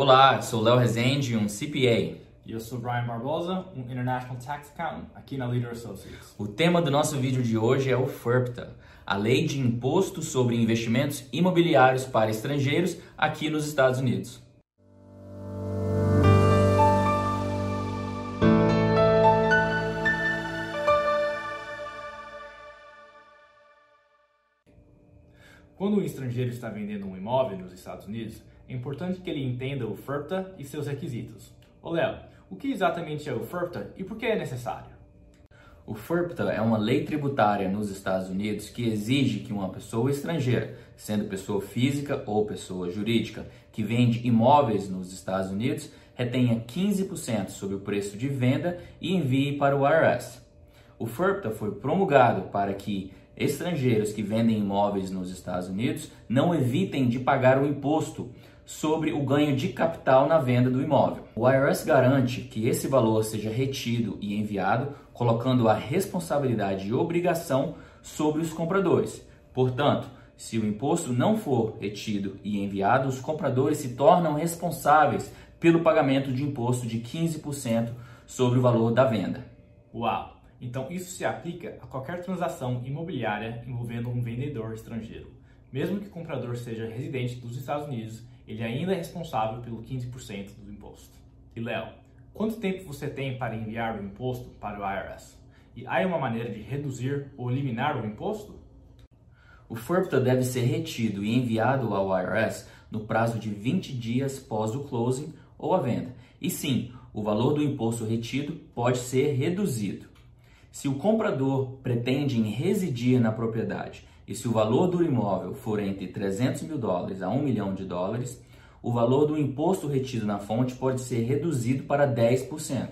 Olá, sou Léo Rezende, um CPA. E eu sou Brian Barbosa, um International Tax Accountant aqui na Leader Associates. O tema do nosso vídeo de hoje é o FIRPTA, a Lei de Imposto sobre Investimentos Imobiliários para Estrangeiros aqui nos Estados Unidos. Quando um estrangeiro está vendendo um imóvel nos Estados Unidos, é importante que ele entenda o FIRPTA e seus requisitos. Ô Léo, o que exatamente é o FIRPTA e por que é necessário? O FIRPTA é uma lei tributária nos Estados Unidos que exige que uma pessoa estrangeira, sendo pessoa física ou pessoa jurídica, que vende imóveis nos Estados Unidos, retenha 15% sobre o preço de venda e envie para o IRS. O FIRPTA foi promulgado para que estrangeiros que vendem imóveis nos Estados Unidos não evitem de pagar o imposto sobre o ganho de capital na venda do imóvel. O IRS garante que esse valor seja retido e enviado, colocando a responsabilidade e obrigação sobre os compradores. Portanto, se o imposto não for retido e enviado, os compradores se tornam responsáveis pelo pagamento de imposto de 15% sobre o valor da venda. Uau! Então, isso se aplica a qualquer transação imobiliária envolvendo um vendedor estrangeiro. Mesmo que o comprador seja residente dos Estados Unidos, ele ainda é responsável pelo 15% do imposto. E Léo, quanto tempo você tem para enviar o imposto para o IRS? E há uma maneira de reduzir ou eliminar o imposto? O FIRPTA deve ser retido e enviado ao IRS no prazo de 20 dias pós o closing ou a venda. E sim, o valor do imposto retido pode ser reduzido. Se o comprador pretende residir na propriedade e se o valor do imóvel for entre 300 mil dólares a 1 milhão de dólares, o valor do imposto retido na fonte pode ser reduzido para 10%.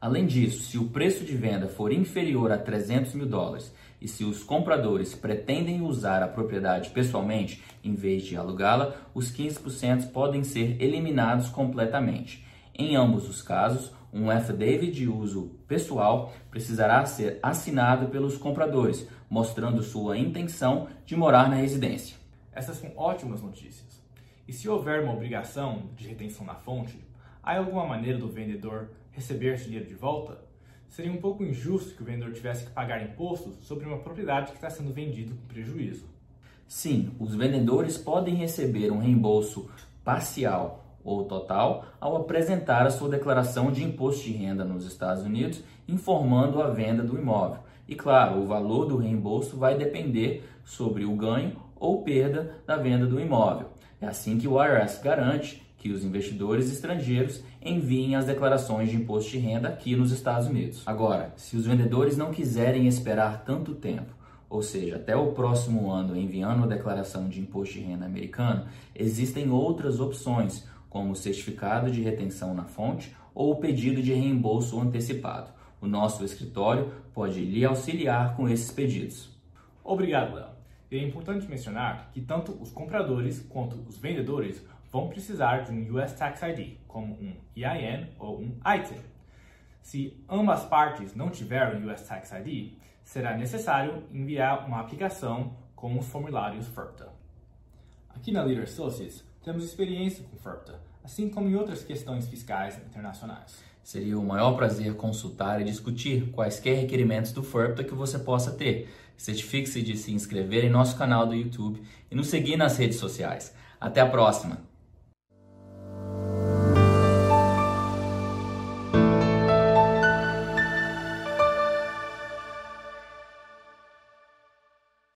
Além disso, se o preço de venda for inferior a 300 mil dólares e se os compradores pretendem usar a propriedade pessoalmente em vez de alugá-la, os 15% podem ser eliminados completamente. Em ambos os casos, um affidavit de uso pessoal precisará ser assinado pelos compradores, mostrando sua intenção de morar na residência. Essas são ótimas notícias. E se houver uma obrigação de retenção na fonte, há alguma maneira do vendedor receber esse dinheiro de volta? Seria um pouco injusto que o vendedor tivesse que pagar impostos sobre uma propriedade que está sendo vendida com prejuízo. Sim, os vendedores podem receber um reembolso parcial ou total ao apresentar a sua declaração de imposto de renda nos Estados Unidos, informando a venda do imóvel. E claro, o valor do reembolso vai depender sobre o ganho ou perda da venda do imóvel. É assim que o IRS garante que os investidores estrangeiros enviem as declarações de imposto de renda aqui nos Estados Unidos. Agora, se os vendedores não quiserem esperar tanto tempo, ou seja, até o próximo ano enviando a declaração de imposto de renda americano, existem outras opções, como o certificado de retenção na fonte ou o pedido de reembolso antecipado. O nosso escritório pode lhe auxiliar com esses pedidos. Obrigado, Léo. E é importante mencionar que tanto os compradores quanto os vendedores vão precisar de um US Tax ID, como um EIN ou um ITIN. Se ambas partes não tiverem US Tax ID, será necessário enviar uma aplicação com os formulários FIRPTA. Aqui na Leader Associates, temos experiência com FIRPTA, assim como em outras questões fiscais internacionais. Seria o maior prazer consultar e discutir quaisquer requerimentos do FIRPTA que você possa ter. Certifique-se de se inscrever em nosso canal do YouTube e nos seguir nas redes sociais. Até a próxima!